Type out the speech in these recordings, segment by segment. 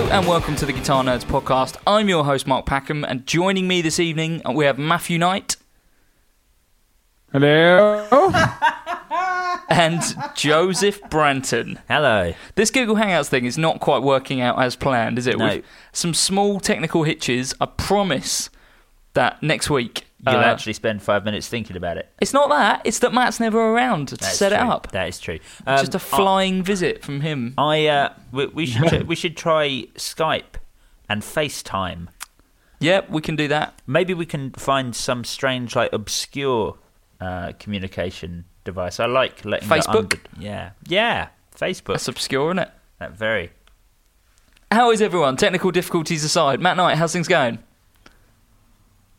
Hello and welcome to the Guitar Nerds podcast. I'm your host Mark Packham, and joining me this evening uh, we have Matthew Knight Hello. and Joseph Branton. Hello. This Google Hangouts thing is not quite working out as planned, is it? No. With some small technical hitches. I promise that next week You'll uh, actually spend five minutes thinking about it. It's not that. It's that Matt's never around to set it up. That is true. Just a Um, flying visit from him. I uh, we, we should tr- we should try Skype and FaceTime. Yep, we can do that. Maybe we can find some strange, like obscure uh, communication device. I like letting Facebook? under- yeah, yeah, Facebook. That's obscure, isn't it? that very. How is everyone? Technical difficulties aside, Matt Knight, how's things going?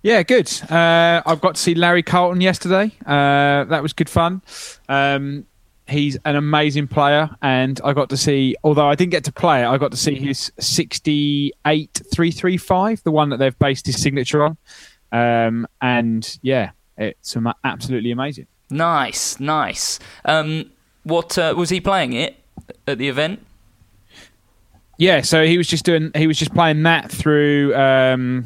Yeah, good. Uh, I've got to see Larry Carlton yesterday. Uh, that was good fun. Um, he's an amazing player, and I got to see. Although I didn't get to play it, I got to see his sixty-eight three three five, the one that they've based his signature on. Um, and yeah, it's absolutely amazing. Nice, nice. Um, what uh, was he playing it at the event? Yeah, so he was just doing. He was just playing that through um,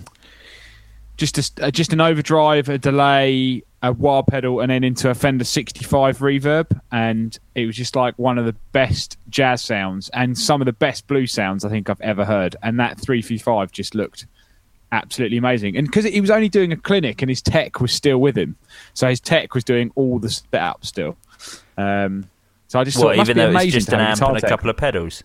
just a, just an overdrive, a delay, a wah pedal, and then into a Fender 65 reverb, and it was just like one of the best jazz sounds and some of the best blues sounds I think I've ever heard. And that 355 just looked absolutely amazing. And because he was only doing a clinic, and his tech was still with him, so his tech was doing all the setup still. Um, so I just thought What, it must even though it's just an amp and a tech. couple of pedals.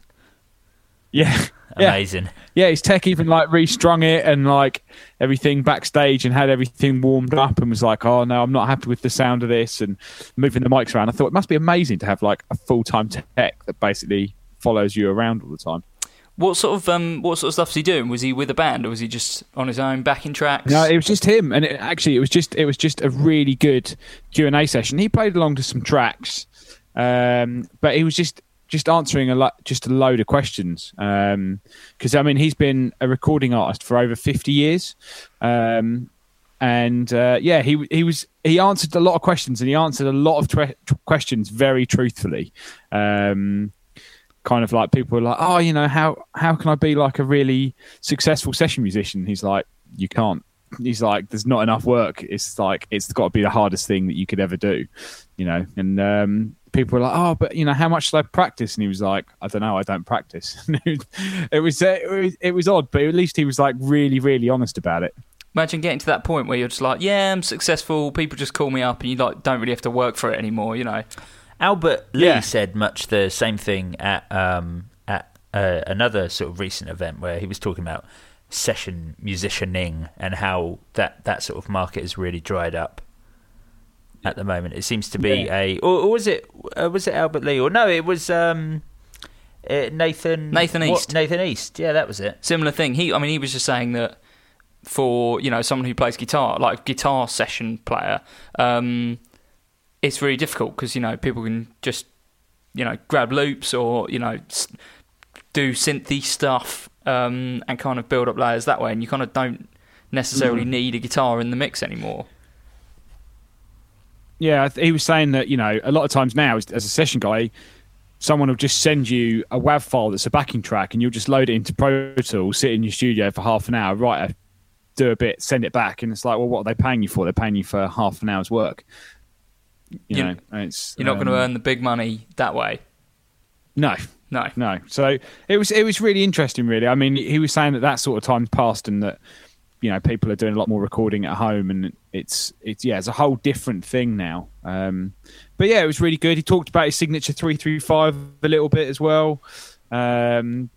Yeah. Yeah. Amazing. Yeah, his tech even like restrung it and like everything backstage and had everything warmed up and was like, oh no, I'm not happy with the sound of this and moving the mics around. I thought it must be amazing to have like a full time tech that basically follows you around all the time. What sort of um, what sort of stuff was he doing? Was he with a band or was he just on his own backing tracks? No, it was just him, and it, actually, it was just it was just a really good Q and A session. He played along to some tracks, um, but he was just just answering a lot, just a load of questions. Because I mean, he's been a recording artist for over fifty years, um, and uh, yeah, he he was he answered a lot of questions, and he answered a lot of questions very truthfully. Um, kind of like people were like, oh, you know, how how can I be like a really successful session musician? He's like, you can't. He's like, there's not enough work. It's like it's got to be the hardest thing that you could ever do, you know. And um, people were like, oh, but you know, how much should I practice? And he was like, I don't know, I don't practice. it was uh, it was it was odd, but at least he was like really really honest about it. Imagine getting to that point where you're just like, yeah, I'm successful. People just call me up, and you like don't really have to work for it anymore. You know. Albert Lee Yeah. said much the same thing at um, at uh, another sort of recent event where he was talking about session musicianing and how that, that sort of market has really dried up at the moment. It seems to be a or, or was it uh, was it Albert Lee or no? It was um, uh, Nathan Nathan what- East. Nathan East. Yeah, that was it. Similar thing. He, I mean, he was just saying that for you know someone who plays guitar, like guitar session player, um, it's really difficult because you know people can just you know grab loops or you know s- do synthy stuff um, and kind of build up layers that way, and you kind of don't necessarily need a guitar in the mix anymore. Yeah, he was saying that you know a lot of times now as, as a session guy, someone will just send you a WAV file that's a backing track, and you'll just load it into Pro Tools, sit in your studio for half an hour, write a, do a bit, send it back, and it's like, well, what are they paying you for? They're paying you for half an hour's work. You, You- know, it's You're not going to um, earn the big money that way. No, No. no. So it was it was really interesting. Really, I mean, he was saying that that sort of time's passed, and that you know people are doing a lot more recording at home, and it's it's yeah, it's a whole different thing now. Um, but yeah, it was really good. He talked about his signature three three five a little bit as well. Um,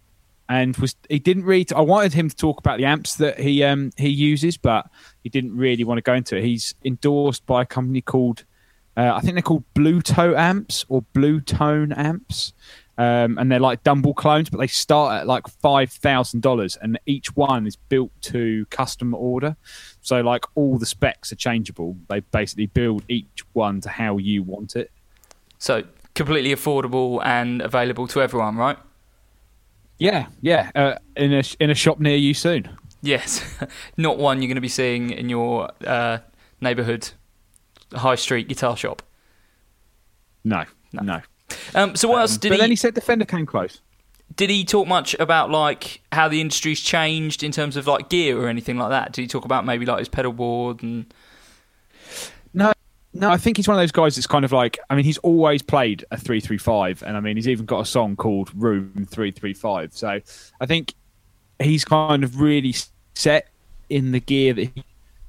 and was he didn't really I wanted him to talk about the amps that he um he uses, but he didn't really want to go into it. He's endorsed by a company called uh, I think they're called Blue Toe amps or Blue Tone amps. Um, and they're like Dumble clones, but they start at like five thousand dollars, and each one is built to custom order. So like all the specs are changeable. They basically build each one to how you want it. So completely affordable and available to everyone, right? Yeah, yeah. Uh, in a in a shop near you soon. Yes. Not one you're going to be seeing in your uh, neighbourhood high street guitar shop. No, no. Um, so what else did but he? then he said Defender came close. Did he talk much about like how the industry's changed in terms of like gear or anything like that? Did he talk about maybe like his pedal board and No, no. I think he's one of those guys that's kind of like. I mean, he's always played a three three five, and I mean, he's even got a song called Room Three Three Five. So I think he's kind of really set in the gear that he.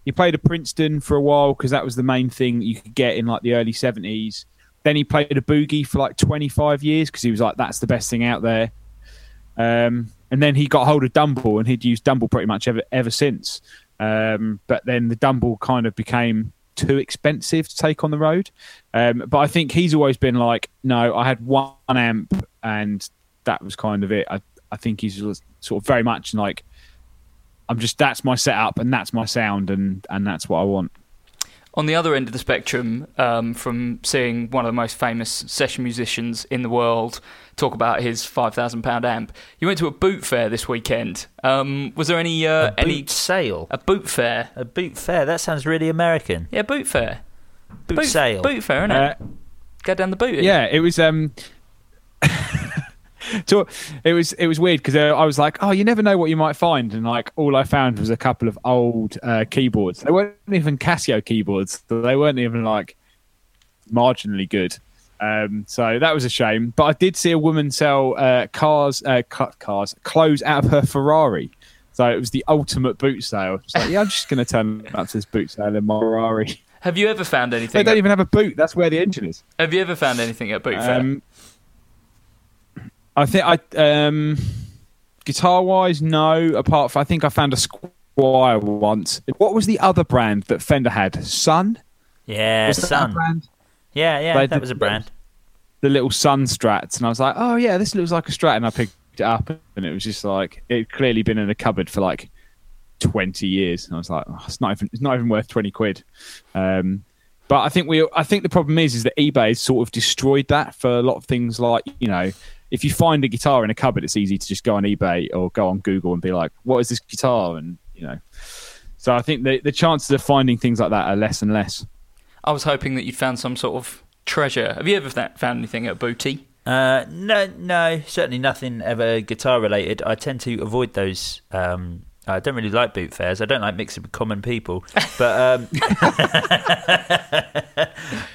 He played a Princeton for a while because that was the main thing you could get in like the early seventies. Then he played a boogie for like twenty five years because he was like, "That's the best thing out there." Um, and then he got hold of Dumble, and he'd used Dumble pretty much ever ever since. Um, but then the Dumble kind of became too expensive to take on the road. Um, but I think he's always been like, no, I had one amp, and that was kind of it. I, I think he's sort of very much like, I'm just that's my setup, and that's my sound, and and that's what I want. On the other end of the spectrum, um, from seeing one of the most famous session musicians in the world talk about his five thousand pound amp, you went to a boot fair this weekend. Um, was there any uh, a boot any sale. a boot fair? A boot fair. That sounds really American. Yeah, boot fair. Boot, sale. Boot fair, innit? Uh, Go down the boot. yeah, it was. um So it was it was weird because I was like, oh, you never know what you might find, and like all I found was a couple of old uh, keyboards. They weren't even Casio keyboards. so They weren't even like marginally good. Um, so that was a shame. But I did see a woman sell uh, cars, uh, cut cars, clothes out of her Ferrari. So it was the ultimate boot sale. Like, yeah, I'm just going to turn up to this boot sale in my Ferrari. Have you ever found anything? They don't At, even have a boot. That's where the engine is. have you ever found anything at boot fair? Um, I think I um, guitar wise, no. Apart from I think I found a Squier once. What was the other brand that Fender had? Sunn. Yeah, Was Sunn. Yeah, yeah, They that was a brand. The little Sunn Strats, and I was like, oh yeah, this looks like a Strat, and I picked it up, and it was just like it clearly been in a cupboard for like twenty years, and I was like, oh, it's not even it's not even worth twenty quid. Um, but I think we I think the problem is is that eBay has sort of destroyed that for a lot of things like you know if you find a guitar in a cupboard, it's easy to just go on eBay or go on Google and be like, what is this guitar? And you know, so I think the the chances of finding things like that are less and less. I was hoping that you'd found some sort of treasure. Have you ever found anything at Booty? Uh, no, no, certainly nothing ever guitar related. I tend to avoid those. Um, I don't really like boot fairs. I don't like mixing with common people. But um,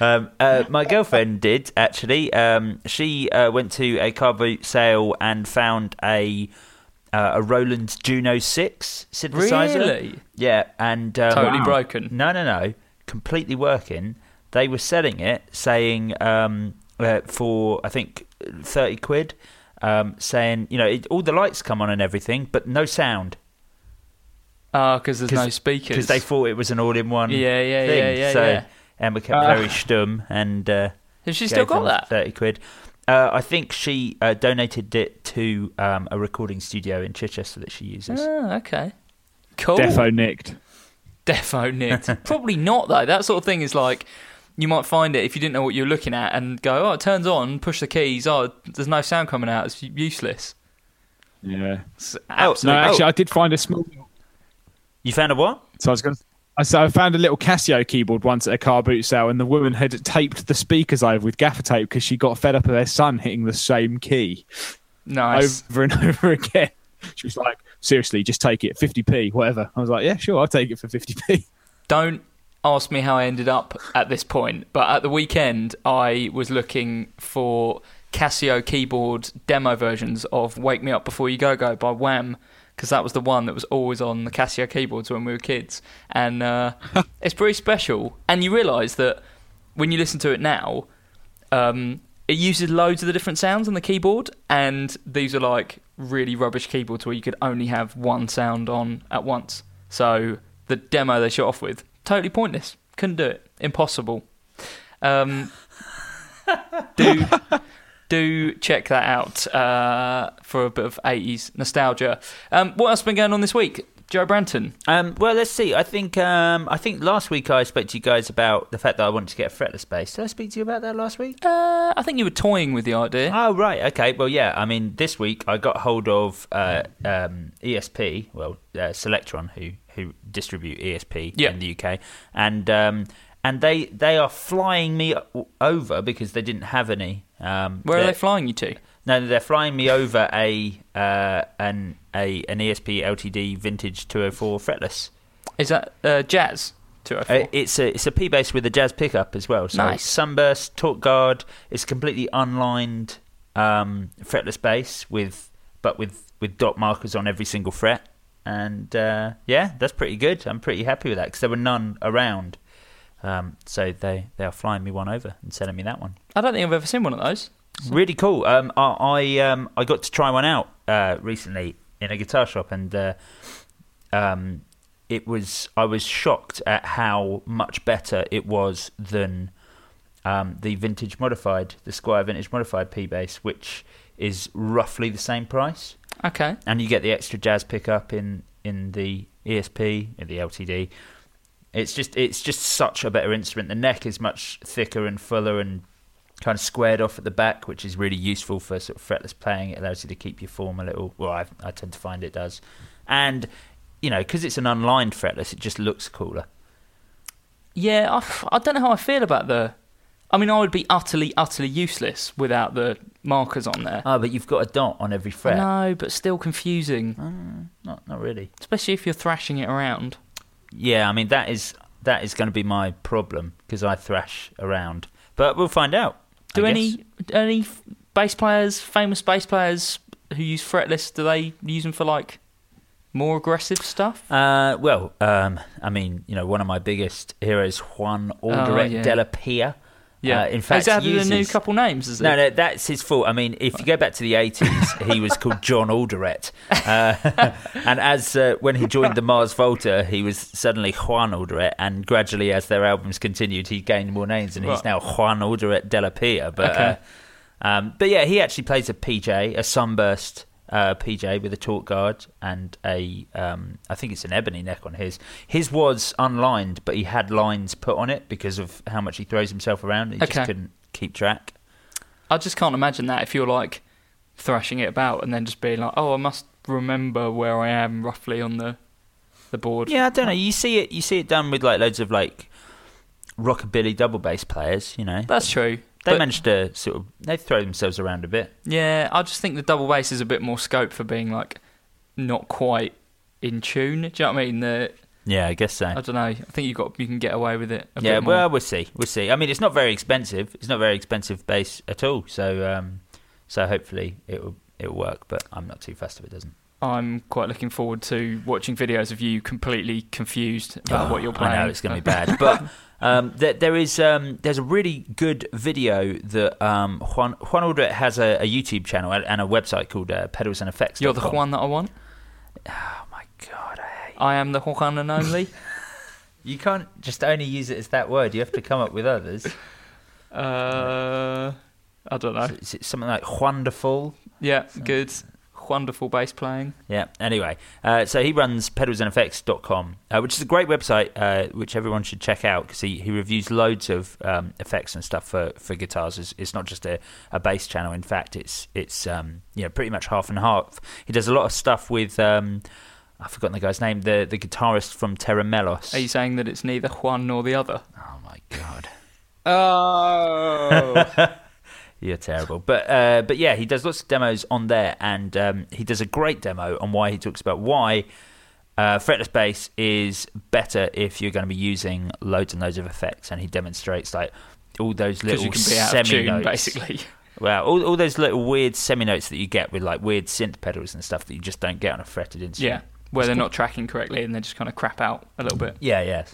um, uh, my girlfriend did actually. Um, she uh, went to a car boot sale and found a uh, a Roland Juno Six synthesizer. Really? Yeah, and um, Totally Wow. broken. no, no, no. Completely working. They were selling it, saying um, uh, for I think thirty quid, um, saying you know it, all the lights come on and everything, but no sound Ah, because there's no speakers. because they thought it was an all-in-one. Yeah, yeah, thing. yeah, yeah, So yeah. Emma kept Ah. very stum and. Uh, Has she still got that? Thirty quid. Uh, I think she uh, donated it to um, a recording studio in Chichester that she uses. Ah, okay. Cool. Defo nicked. Defo nicked. Probably not though. That sort of thing is like you might find it if you didn't know what you're looking at and go, oh, it turns on, push the keys. Oh, there's no sound coming out. It's useless. Yeah. It's Oh, No, absolutely. actually, I did find a small. You found a what? So I was going. I- So I found a little Casio keyboard once at a car boot sale, and the woman had taped the speakers over with gaffer tape because she got fed up of her son hitting the same key Nice. over and over again. She was like, "Seriously, just take it, 50p, whatever." I was like, "Yeah, sure, I'll take it for 50p." Don't ask me how I ended up at this point, but at the weekend I was looking for Casio keyboard demo versions of "Wake Me Up Before You Go Go" by Wham. Because that was the one that was always on the Casio keyboards when we were kids, and uh, it's pretty special. And you realise that when you listen to it now, um, it uses loads of the different sounds on the keyboard, and these are like really rubbish keyboards where you could only have one sound on at once. So the demo they shot off with totally pointless. Couldn't do it. Impossible. Um, do do check that out uh, for a bit of 80s nostalgia. Um, what else has been going on this week? Joe Branton. Um, well, let's see. I think um, I think last week I spoke to you guys about the fact that I wanted to get a fretless bass. Did I speak to you about that last week? Uh, I think you were toying with the idea. Oh right, okay. Well, yeah. I mean, this week I got hold of uh, um, ESP, well, uh, Selectron, who who distribute ESP Yeah. in the UK, and um, and they they are flying me over because they didn't have any. Um, Where are they're- flying you to? No, they're flying me over a uh, an a an ESP LTD vintage 204 fretless. Is that uh, Jazz? 204. Uh, it's a it's a P bass with a jazz pickup as well. So Nice. sunburst, tort guard. It's completely unlined um, fretless bass with but with with dot markers on every single fret. And uh, yeah, that's pretty good. I'm pretty happy with that because there were none around. Um, so they they are flying me one over and sending me that one. I don't think I've ever seen one of those. Really cool. Um, I I, um, I got to try one out uh, recently in a guitar shop, and uh, um, it was I was shocked at how much better it was than um, the vintage modified, the Squier vintage modified P bass, which is roughly the same price, Okay. and you get the extra jazz pickup in in the ESP in the LTD. It's just it's just such a better instrument. The neck is much thicker and fuller and kind of squared off at the back, which is really useful for sort of fretless playing. It allows you to keep your form a little. Well, I, I tend to find it does, and you know because it's an unlined fretless, it just looks cooler. Yeah, I, f- I don't know how I feel about the. I mean, I would be utterly, utterly useless without the markers on there. Oh, but you've got a dot on every fret. No, but still confusing, mm, Not not really. especially if you're thrashing it around. Yeah, I mean that is that is going to be my problem because I thrash around, but we'll find out. Do I any guess. any bass players, famous bass players who use fretless, do they use them for like more aggressive stuff? Uh, well, um, I mean, you know, one of my biggest heroes, Juan Alderete Oh, yeah. de la Peña. Yeah, Uh, in fact, is that the new couple names? Is it? No, no, that's his fault. I mean, if you go back to the 80s, he was called John Alderete. Uh, and as uh, when he joined the Mars Volta, he was suddenly Juan Alderete. And gradually, as their albums continued, he gained more names, and he's now Juan Alderete de la Peña. But, Okay. uh, um, but yeah, he actually plays a PJ, a sunburst uh, PJ with a tort guard and a, um, I think it's an ebony neck on his. His was unlined, but he had lines put on it because of how much he throws himself around. He Okay. just couldn't keep track. I just can't imagine that if you're like thrashing it about and then just being like, oh, I must remember where I am roughly on the the board. Yeah, I don't know. You see it. You see it done with like loads of like rockabilly double bass players. You know, That's true. They But- manage to sort of they throw themselves around a bit. Yeah, I just think the double bass is a bit more scope for being like not quite in tune. Do you know what I mean? The Yeah, I guess so. I don't know. I think you got you can get away with it. A yeah, bit more. well, we'll see. We'll see. I mean, it's not very expensive. It's not very expensive bass at all. So, um, so hopefully it will it will work. But I'm not too fussed if it doesn't. I'm quite looking forward to watching videos of you completely confused about what you're playing. Oh, I know it's going to be bad, but um, there, there is um, there's a really good video that um, Juan Juan Alderete has a, a YouTube channel and a website called uh, Pedals and Effects. You're the Juan that I want. Oh my god, I hate. You. I am the Juan and only. You can't just only use it as that word. You have to come up with others. uh, I don't know. Is it something like wonderful? Yeah, good. Wonderful bass playing. Yeah. Anyway, uh, so he runs pedalsandeffects.com, uh, which is a great website, uh, which everyone should check out because he, he reviews loads of um, effects and stuff for, for guitars. It's, it's not just a, a bass channel. In fact, it's it's um, you know pretty much half and half. He does a lot of stuff with um, I've forgotten the guy's name. The the guitarist from Tera Melos. Are you saying that it's neither one nor the other? Oh my god. Oh. You're terrible, but uh, but yeah, he does lots of demos on there, and um, he does a great demo on why he talks about why uh, fretless bass is better if you're going to be using loads and loads of effects, and he demonstrates like all those little you can be out of semi notes, basically. Well, all, all those little weird semi notes that you get with like weird synth pedals and stuff that you just don't get on a fretted instrument. Yeah, where they're not tracking correctly and they just kind of crap out a little bit. yeah, yeah.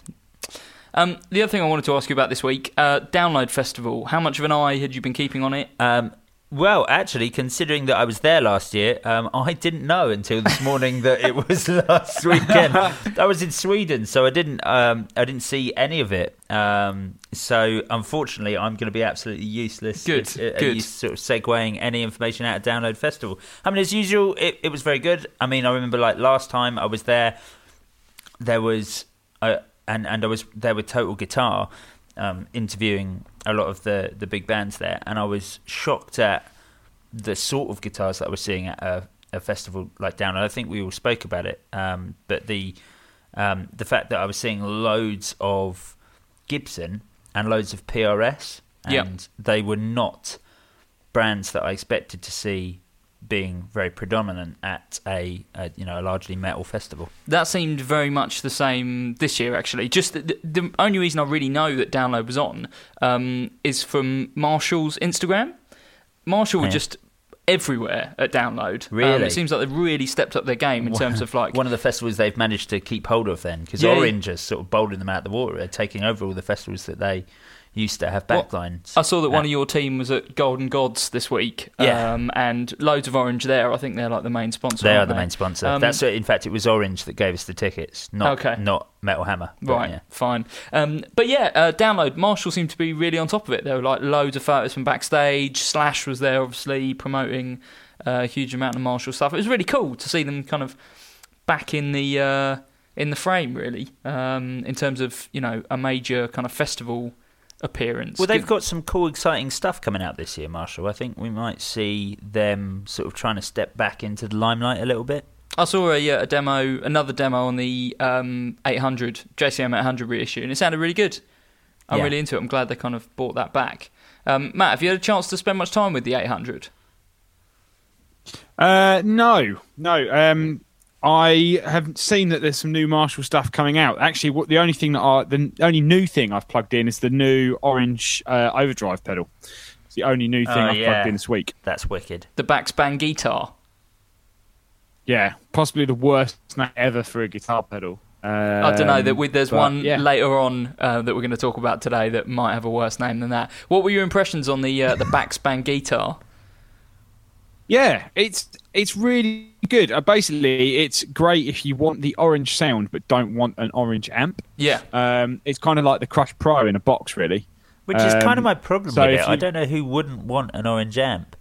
Um, the other thing I wanted to ask you about this week, uh, Download Festival. How much of an eye had you been keeping on it? Um, well, actually, considering that I was there last year, um, I didn't know until this morning that it was last weekend. I was in Sweden, so I didn't. Um, I didn't see any of it. Um, so, unfortunately, I'm going to be absolutely useless. Good, at, at good. sort of segueing any information out of Download Festival. I mean, as usual, it, it was very good. I mean, I remember like last time I was there, there was uh, and and I was there with Total Guitar, um, interviewing a lot of the the big bands there, and I was shocked at the sort of guitars that I was seeing at a, a festival like down. And I think we all spoke about it, um, but the um, the fact that I was seeing loads of Gibson and loads of PRS, and Yeah. they were not brands that I expected to see being very predominant at a, a you know a largely metal festival. That seemed very much the same this year, actually. Just the, the, only reason I really know that Download was on um, is from Marshall's Instagram. Marshall were Yeah. just everywhere at Download. Um, Really? it seems like they've really stepped up their game in terms of like one of the festivals they've managed to keep hold of then because Yeah. Orange is sort of bowling them out of the water, They're taking over all the festivals that they used to have Well, backlines. I saw that one of your team was at Golden Gods this week. Yeah. Um, and loads of Orange there. I think they're like the main sponsor. they are the main sponsor. Um, That's in fact it was Orange that gave us the tickets, not Okay. not Metal Hammer. But, Right, yeah. fine. Um, but yeah, uh, download. Marshall seemed to be really on top of it. There were like loads of photos from backstage. Slash was there, obviously promoting uh, a huge amount of Marshall stuff. It was really cool to see them kind of back in the uh, in the frame, really, um, in terms of you know a major kind of festival appearance. Well, they've got some cool, exciting stuff coming out this year, Marshall. I think we might see them sort of trying to step back into the limelight a little bit. I saw a, uh, a demo, another demo on the um, 800 JCM 800 reissue, and it sounded really good. I'm Yeah. really into it. I'm glad they kind of brought that back. Um, Matt, have you had a chance to spend much time with the 800? Uh, no, no. Um, I have seen that there's some new Marshall stuff coming out. Actually, what the only thing that I, the only new thing I've plugged in is the new orange uh, overdrive pedal. It's the only new thing Oh, I've yeah. plugged in this week. That's wicked. The Bax Bangeetar. Yeah, possibly the worst name ever for a guitar pedal. Um, I don't know. That we, there's but, one yeah. later on uh, that we're going to talk about today that might have a worse name than that. What were your impressions on the uh, the Bax Bangeetar? Yeah, it's it's really good. Uh, basically, it's great if you want the orange sound but don't want an orange amp. Yeah, Um, it's kind of like the Crush Pro in a box, really. Which is kind of Um, my problem so with if it. I don't know who wouldn't want an orange amp.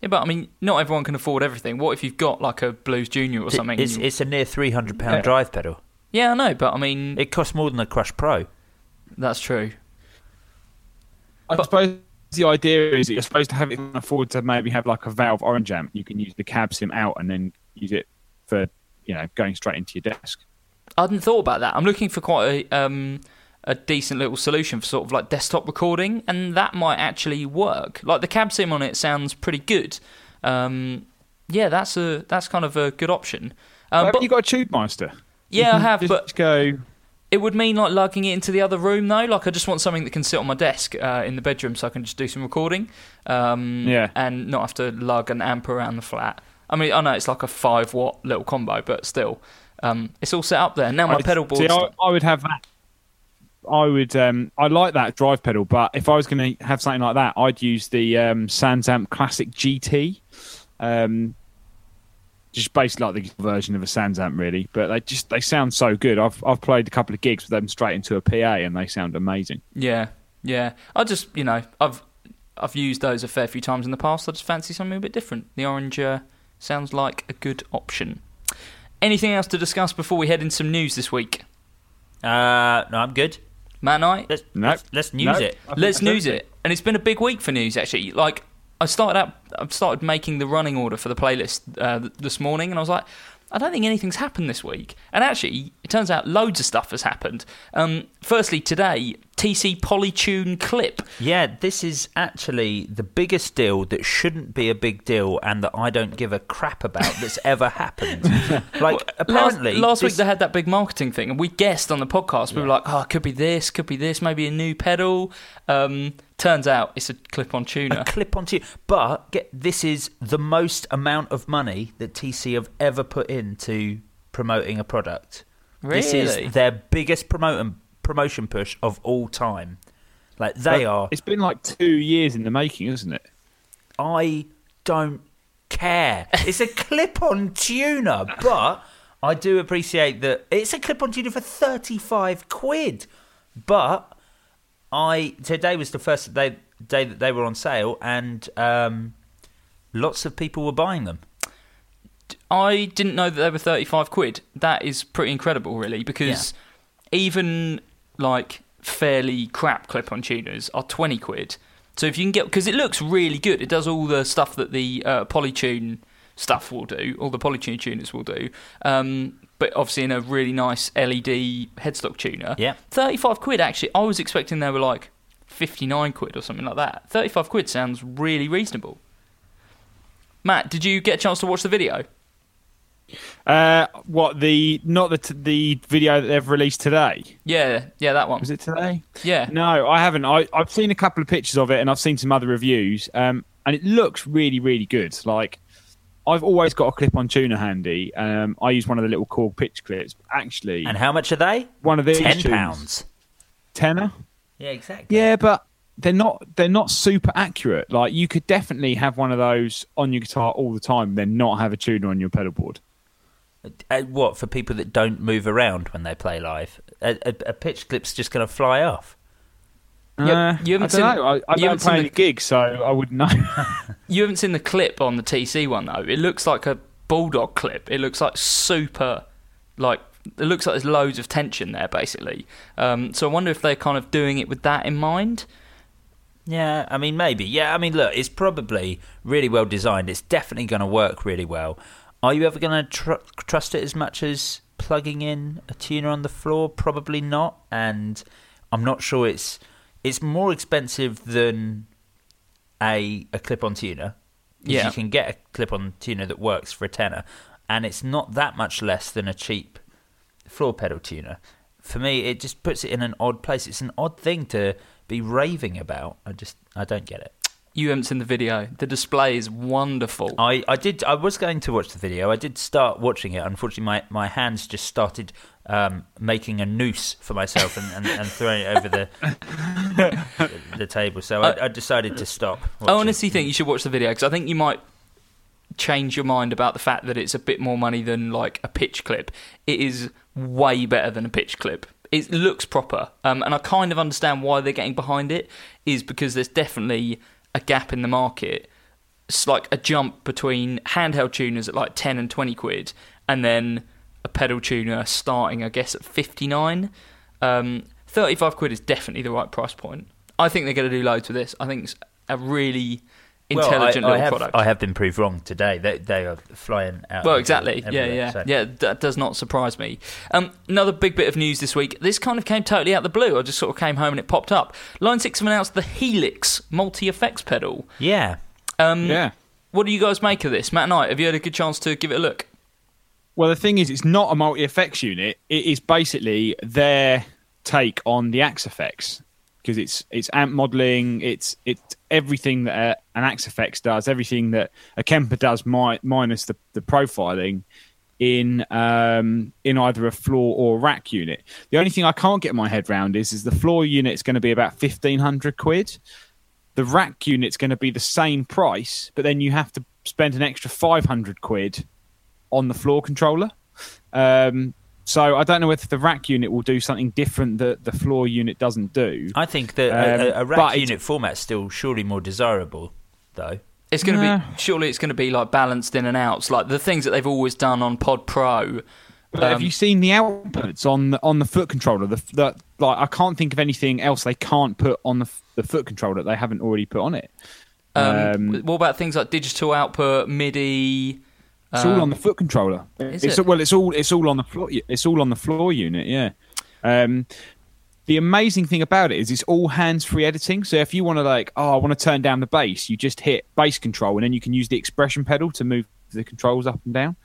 yeah, but I mean, not everyone can afford everything. What if you've got like a Blues Junior or something? It's, it's a near three hundred pound Yeah. drive pedal. yeah, I know, but I mean, It costs more than a Crush Pro. that's true. I But- suppose the idea is that you're supposed to have it afford to maybe have like a valve orange amp. You can use the cab sim out and then use it for you know going straight into your desk. I hadn't thought about that. I'm looking for quite a um, a decent little solution for sort of like desktop recording, and that might actually work. Like the cab sim on it sounds pretty good. Um, yeah, that's a that's kind of a good option. Um, Have but you got a tube master? yeah, I have, Just but go. It would mean like lugging it into the other room though. Like I just want something that can sit on my desk uh, in the bedroom, so I can just do some recording. Um, Yeah. and not have to lug an amp around the flat. I mean, I know it's like a five watt little combo, but still, um, it's all set up there. Now my I- pedal board. See, I, I would have that. I would. Um, I like that drive pedal, but if I was going to have something like that, I'd use the um, Sansamp Classic GT. Um, just basically like the version of a Sansamp, really. But they just they sound so good. I've I've played a couple of gigs with them straight into a PA, and they sound amazing. Yeah, yeah. I just, you know, I've I've used those a fair few times in the past. I just fancy something a bit different. The orange uh, sounds like a good option. Anything else to discuss before we head into some news this week? Uh, no, I'm good. Matt and I, Let's No. let's, let's news No. it. Let's that's news it. it. And it's been a big week for news, actually. Like, I started out. I've started making the running order for the playlist uh, th- this morning, and I was like, I don't think anything's happened this week. And actually, it turns out loads of stuff has happened. Um, firstly, today, TC Polytune Clip. Yeah, this is actually the biggest deal that shouldn't be a big deal and that I don't give a crap about that's ever happened. Like, apparently. last, last week they had that big marketing thing, and we guessed on the podcast. We were like, "Oh, it could be this, could be this, maybe a new pedal." Um, turns out it's a clip-on tuner. a clip on tuner. But get this is the most amount of money that TC have ever put into promoting a product. Really? This is their biggest promote promotion push of all time. Like they But are. It's been like two years in the making, isn't it? I don't care. It's a clip-on tuner, but I do appreciate that it's a clip-on tuner for thirty-five quid. But I today was the first day day that they were on sale, and um, lots of people were buying them. I didn't know that they were 35 quid. That is pretty incredible, really, because even like fairly crap clip on tuners are 20 quid. So if you can get, because it looks really good, it does all the stuff that the uh, Polytune stuff will do, all the Polytune tuners will do. Um, but obviously in a really nice LED headstock tuner. Yeah. 35 quid, actually, I was expecting they were like 59 quid or something like that. 35 quid sounds really reasonable. Matt, did you get a chance to watch the video? Uh, what the not the t- the video that they've released today? Yeah, yeah, that one. Was it today? Yeah. No, I haven't. I, I've seen a couple of pictures of it, and I've seen some other reviews, um, and it looks really, really good. Like I've always got a clip-on tuner handy. Um, I use one of the little Korg pitch clips. Actually, And how much are they? one of these Ten tunes- pounds. tenner. Yeah, exactly. Yeah, but they're not they're not super accurate. Like you could definitely have one of those on your guitar all the time, then not have a tuner on your pedal board. Uh, what for people that don't move around when they play live? A, a, a pitch clip's just going to fly off. Yeah, Uh, you haven't I don't seen- know. I, I you don't haven't seen play any the- gigs, so I wouldn't know. You haven't seen the clip on the TC one though. It looks like a bulldog clip. It looks like super, like it looks like there's loads of tension there basically. Um, so I wonder if they're kind of doing it with that in mind. Yeah, I mean, maybe. Yeah, I mean, look, it's probably really well designed. It's definitely going to work really well. Are you ever going to tr- trust it as much as plugging in a tuner on the floor? Probably not. And I'm not sure it's it's more expensive than a a clip-on tuner. Yeah. you can get a clip-on tuner that works for a tenner, and it's not that much less than a cheap floor pedal tuner. For me, it just puts it in an odd place. It's an odd thing to be raving about. I just I don't get it. You haven't seen the video. The display is wonderful. I, I did I was going to watch the video. I did start watching it. Unfortunately, my, my hands just started um, making a noose for myself and, and, and throwing it over the the, the table. So I, I decided to stop. I honestly think you should watch the video because I think you might change your mind about the fact that it's a bit more money than like a pitch clip. It is way better than a pitch clip. It looks proper, um, and I kind of understand why they're getting behind it. Is because there's definitely a gap in the market. It's like a jump between handheld tuners at like ten and twenty quid, and then a pedal tuner starting, I guess, at fifty nine. Um, Thirty-five quid is definitely the right price point. I think they're going to do loads with this. I think it's a really Well, intelligent I, I little have, product. I have been proved wrong today. They they are flying out. well, exactly. Yeah, yeah, so- yeah. That does not surprise me. Um, another big bit of news this week. This kind of came totally out of the blue. I just sort of came home and it popped up. Line Six have announced the Helix multi effects pedal. Yeah. Um, yeah. What do you guys make of this, Matt and I? Have you had a good chance to give it a look? Well, the thing is, it's not a multi effects unit. It is basically their take on the Axe-Fx because it's it's amp modeling. It's it's everything that an Axe-Fx does, everything that a Kemper does, mi- minus the, the profiling in um, in either a floor or rack unit. The only thing I can't get my head round is is the floor unit is going to be about fifteen hundred quid. The rack unit's going to be the same price, but then you have to spend an extra five hundred quid on the floor controller. Um, so I don't know whether the rack unit will do something different that the floor unit doesn't do. I think that a, Um, a, a rack it's- unit format's still surely more desirable, though. It's going to Nah. be surely it's going to be like balanced in and outs, like the things that they've always done on Pod Pro. But have Um, you seen the outputs on the, on the foot controller? The, the like I can't think of anything else they can't put on the, the foot controller that they haven't already put on it. Um, Um, what about things like digital output, MIDI? It's all um, on the foot controller. Is it's, it? Well, it's all it's all on the floor. It's all on the floor unit. Yeah. Um, the amazing thing about it is it's all hands-free editing. So if you want to like, oh, I want to turn down the bass, you just hit bass control, and then you can use the expression pedal to move the controls up and down.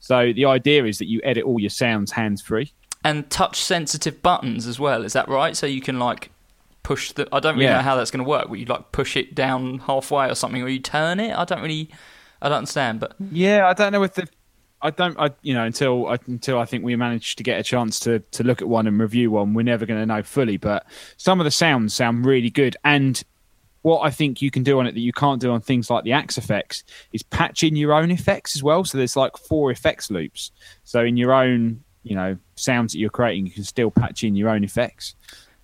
So the idea is that you edit all your sounds hands-free. and touch sensitive buttons as well. Is that right? So you can like push the. I don't really Yeah. know how that's going to work. Will you like push it down halfway or something, or you turn it? I don't really. I don't understand, but Yeah, I don't know if the. I don't. I you know until I, until I think we manage to get a chance to to look at one and review one, we're never going to know fully. But some of the sounds sound really good, and what I think you can do on it that you can't do on things like the Axe-Fx is patch in your own effects as well. So there's like four effects loops. So in your own you know sounds that you're creating, you can still patch in your own effects.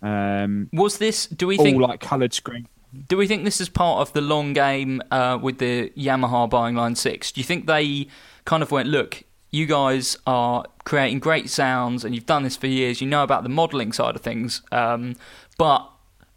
Um, was this? Do we think. all think? like coloured screen. Do we think this is part of the long game uh, with the Yamaha buying Line 6? Do you think they kind of went, look, you guys are creating great sounds and you've done this for years, you know about the modelling side of things, um, but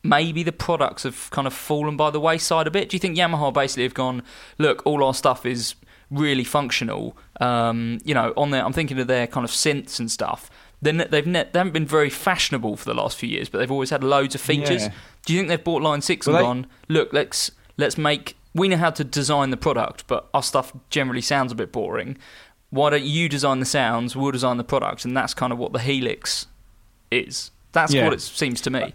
maybe the products have kind of fallen by the wayside a bit? Do you think Yamaha basically have gone, look, all our stuff is really functional? Um, you know, on their, I'm thinking of their kind of synths and stuff. They're they've ne- they haven't been very fashionable for the last few years, but they've always had loads of features. Yeah. Do you think they've bought Line Six Well, and they- gone, look, let's let's make we know how to design the product, but our stuff generally sounds a bit boring. Why don't you design the sounds? We'll design the product, and that's kind of what the Helix is. That's Yeah. what it seems to me.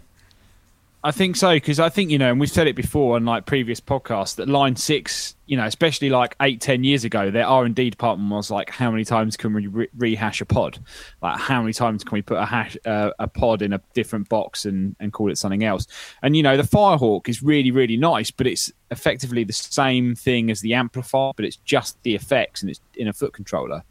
I think so because I think you know, and we've said it before on like previous podcasts that Line Six, you know, especially like eight, ten years ago, their R and D department was like, how many times can we re- rehash a pod? Like, how many times can we put a hash uh, a pod in a different box and and call it something else? And you know, the Firehawk is really really nice, but it's effectively the same thing as the amplifier, but it's just the effects and it's in a foot controller.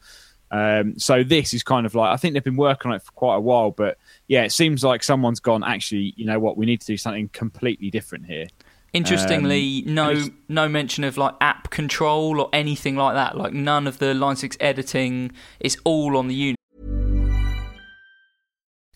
Um, so this is kind of like I think they've been working on it for quite a while, but yeah, it seems like someone's gone. Actually, you know what? We need to do something completely different here. Interestingly, Um, no no mention of like app control or anything like that. Like none of the Line Six editing. It's all on the unit.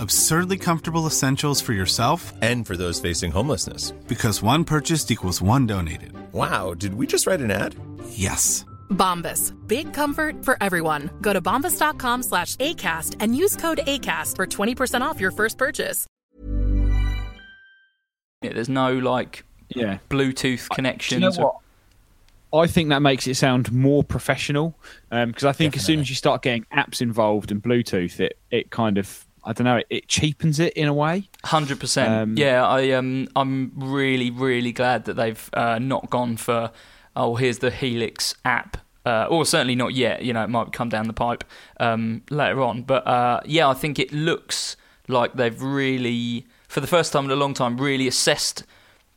Absurdly comfortable essentials for yourself And for those facing homelessness. because one purchased equals one donated. Wow, did we just write an ad? Yes. Bombas. Big comfort for everyone. Go to bombas.com slash ACAST and use code ACAST for 20% off your first purchase. Yeah, There's no like Yeah. Bluetooth Do connections. you know or- what? I think that makes it sound more professional um, because I think as soon as you start getting apps involved and Bluetooth, it it kind of I don't know it, it cheapens it in a way. Hundred percent. Um, Yeah, I um, I'm really, really glad that they've uh, not gone for oh, here's the Helix app, uh, or certainly not yet. You know, it might come down the pipe um, later on. But uh, yeah, I think it looks like they've really, for the first time in a long time, really assessed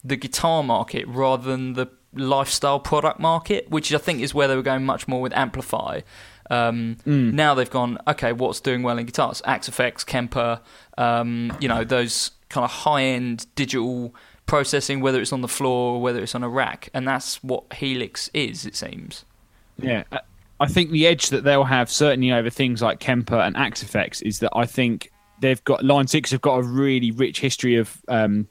the guitar market rather than the lifestyle product market, which I think is where they were going much more with AMPLIFi. Um, Now they've gone, okay, what's doing well in guitars? Axe-Fx, Kemper, um, you know, those kind of high end digital processing, whether it's on the floor or whether it's on a rack. And that's what Helix is, it seems. Yeah, I- I think the edge that they'll have certainly over things like Kemper and Axe-Fx is that I think they've got Line Six have got a really rich history of, um,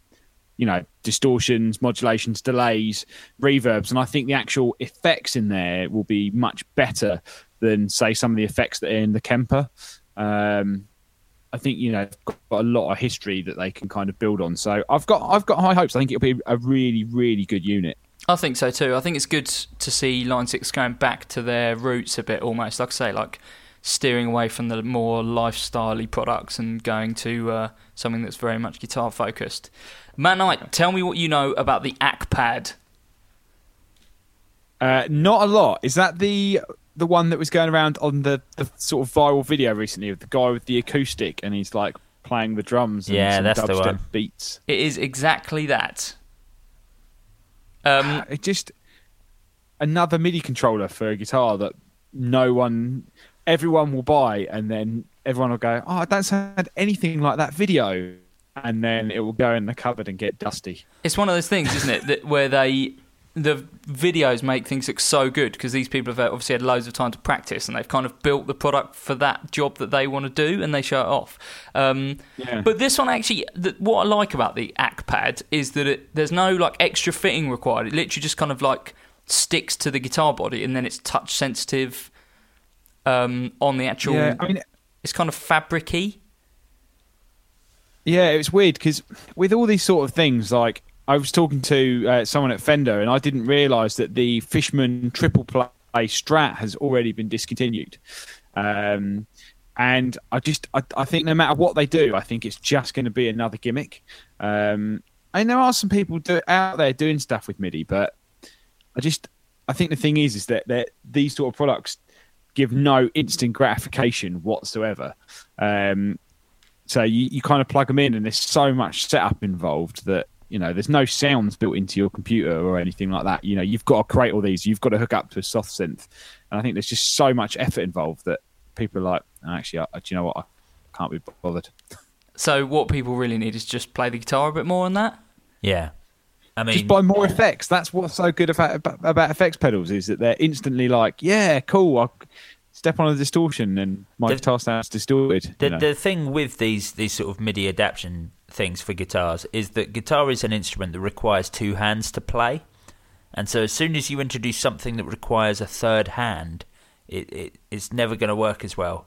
you know, distortions, modulations, delays, reverbs, and I think the actual effects in there will be much better than say some of the effects that are in the Kemper. Um, I think you know got a lot of history that they can kind of build on. So I've got I've got high hopes. I think it'll be a really really good unit. I think so too. I think it's good to see Line Six going back to their roots a bit, almost like I say, like steering away from the more lifestyley products and going to uh, something that's very much guitar focused. Matt Knight, tell me what you know about the Akpad. Uh, not a lot. Is that the the one that was going around on the, the sort of viral video recently of the guy with the acoustic and he's like playing the drums and Yeah, that's the one. beats? It is exactly that. Um, It just another MIDI controller for a guitar that no one, everyone will buy, and then everyone will go, "Oh, I don't sound anything like that video," and then it will go in the cupboard and get dusty. It's one of those things, isn't it, that where they the videos make things look so good because these people have obviously had loads of time to practice and they've kind of built the product for that job that they want to do and they show it off. Um, Yeah. But this one actually, the, what I like about the ACPAD is that it, there's no like extra fitting required. It literally just kind of like sticks to the guitar body and then it's touch sensitive um, on the actual. Yeah, I mean, it's kind of fabricy. Yeah, it's weird because with all these sort of things, like I was talking to uh, someone at Fender, and I didn't realise that the Fishman triple play Strat has already been discontinued. Um, and I just, I, I think no matter what they do, I think it's just going to be another gimmick. Um, and there are some people do, out there doing stuff with MIDI, but I just, I think the thing is, is that that these sort of products give no instant gratification whatsoever. Um, so you, you kind of plug them in, and there's so much setup involved that you know there's no sounds built into your computer or anything like that. You know you've got to create all these. You've got to hook up to a soft synth, and I think there's just so much effort involved that people are like, actually, I, do you know what? I can't be bothered. So what people really need is just play the guitar a bit more on that. Yeah. I mean, just buy more effects. That's what's so good about, about about effects pedals is that they're instantly like, yeah, cool. I'll step on a distortion and my The- guitar sounds distorted. The you know. the thing with these these sort of MIDI adaptation things for guitars is that guitar is an instrument that requires two hands to play, and so as soon as you introduce something that requires a third hand, it, it it's never going to work as well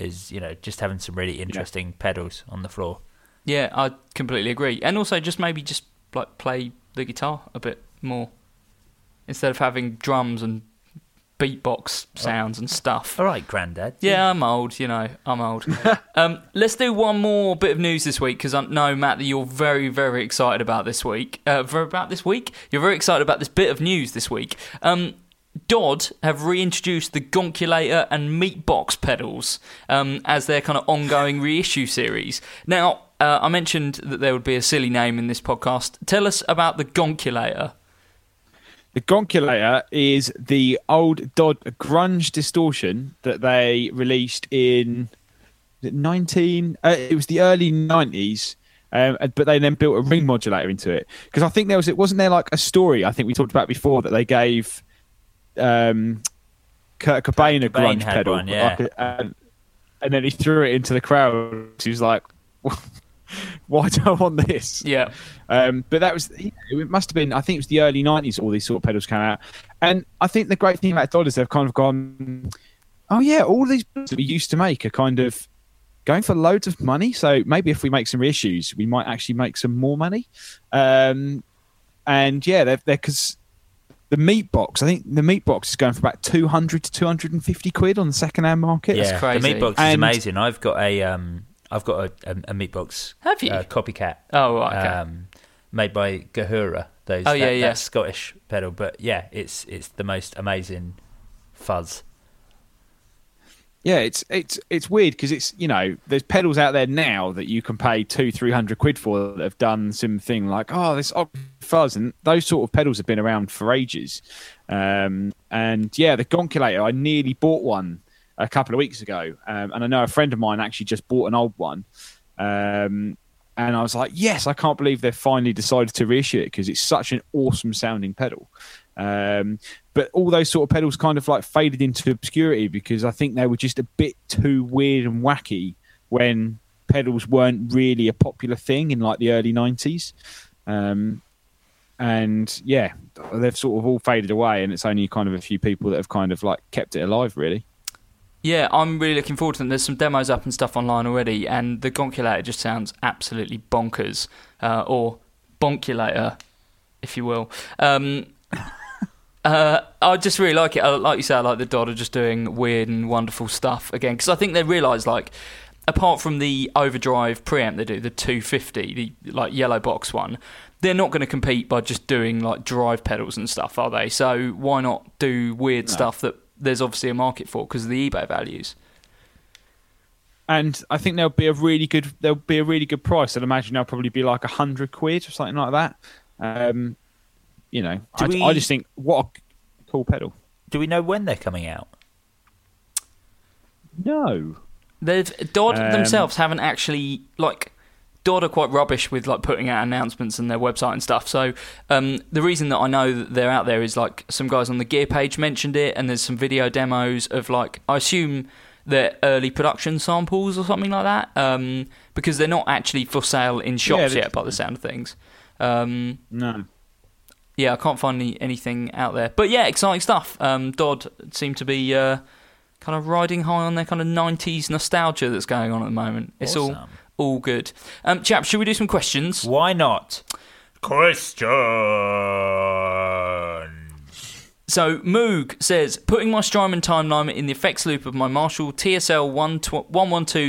as you know just having some really interesting pedals on the floor. Yeah, I completely agree. And also, just maybe just like play the guitar a bit more instead of having drums and beatbox sounds and stuff. All right, Grandad. Yeah, I'm old. You know, I'm old. um, let's do one more bit of news this week because I know Matt that you're very, very excited about this week. Uh, for about this week, you're very excited about this bit of news this week. Um, DOD have reintroduced the Gonkulator and Meatbox pedals um, as their kind of ongoing reissue series. Now, uh, I mentioned that there would be a silly name in this podcast. Tell us about the Gonkulator. The Gonkulator is the old DOD grunge distortion that they released in was it 19. Uh, it was the early 90s, um, but they then built a ring modulator into it because I think there was it wasn't there like a story I think we talked about before that they gave um, Kurt Cobain a grunge pedal, one, yeah. like and, and then he threw it into the crowd. He was like, "Why do I want this?" Yeah. Um, but that was it. Must have been. I think it was the early '90s. All these sort of pedals came out, and I think the great thing about DOD is they've kind of gone, oh yeah, all these pedals that we used to make are kind of going for loads of money. So maybe if we make some reissues, we might actually make some more money. Um, and yeah, they're because the meat box. I think the meat box is going for about 200 to 250 quid on the second-hand market. yeah, crazy. the meatbox is And- amazing. I've got a um, I've got a, a, a meatbox. Have you? Uh, copycat. Oh, right, okay. Um, made by Gahura. Those. Oh, that, yeah, yeah. That Scottish pedal, but yeah, it's it's the most amazing fuzz. Yeah, it's it's it's weird because it's you know there's pedals out there now that you can pay two three hundred quid for that have done some thing like oh this Oxford fuzz and those sort of pedals have been around for ages, um, and yeah the Gonkulator I nearly bought one a couple of weeks ago, um, and I know a friend of mine actually just bought an old one, um, and I was like yes I can't believe they've finally decided to reissue it because it's such an awesome sounding pedal. Um, but all those sort of pedals kind of like faded into obscurity because I think they were just a bit too weird and wacky when pedals weren't really a popular thing in like the early 90s. Um, and yeah, they've sort of all faded away, and it's only kind of a few people that have kind of like kept it alive, really. Yeah, I'm really looking forward to them. There's some demos up and stuff online already, and the Gonkulator just sounds absolutely bonkers, uh, or Bonculator, if you will. Um, uh, I just really like it. I, like you say, I like the Dodder just doing weird and wonderful stuff again, because I think they realise, like, apart from the overdrive preamp they do, the 250, the like yellow box one, they're not going to compete by just doing like drive pedals and stuff, are they? So why not do weird No. stuff that there's obviously a market for because of the eBay values? And I think there'll be a really good there'll be a really good price. I'd imagine there'll probably be like a hundred quid or something like that. Um, you know, I, we- I just think what a cool pedal. Do we know when they're coming out? No, They've DOD Um, themselves haven't actually like DOD are quite rubbish with like putting out announcements and their website and stuff. So um, the reason that I know that they're out there is like some guys on the gear page mentioned it, and there's some video demos of like I assume they're early production samples or something like that, um, because they're not actually for sale in shops they- yet, by the sound of things. Um, no. yeah, I can't find any, anything out there. But yeah, exciting stuff. Um, DOD seem to be uh, kind of riding high on their kind of 90s nostalgia that's going on at the moment. It's Awesome. all good. Um, chap, should we do some questions? Why not? Question. So Moog says, putting my Strymon timeline in the effects loop of my Marshall TSL 112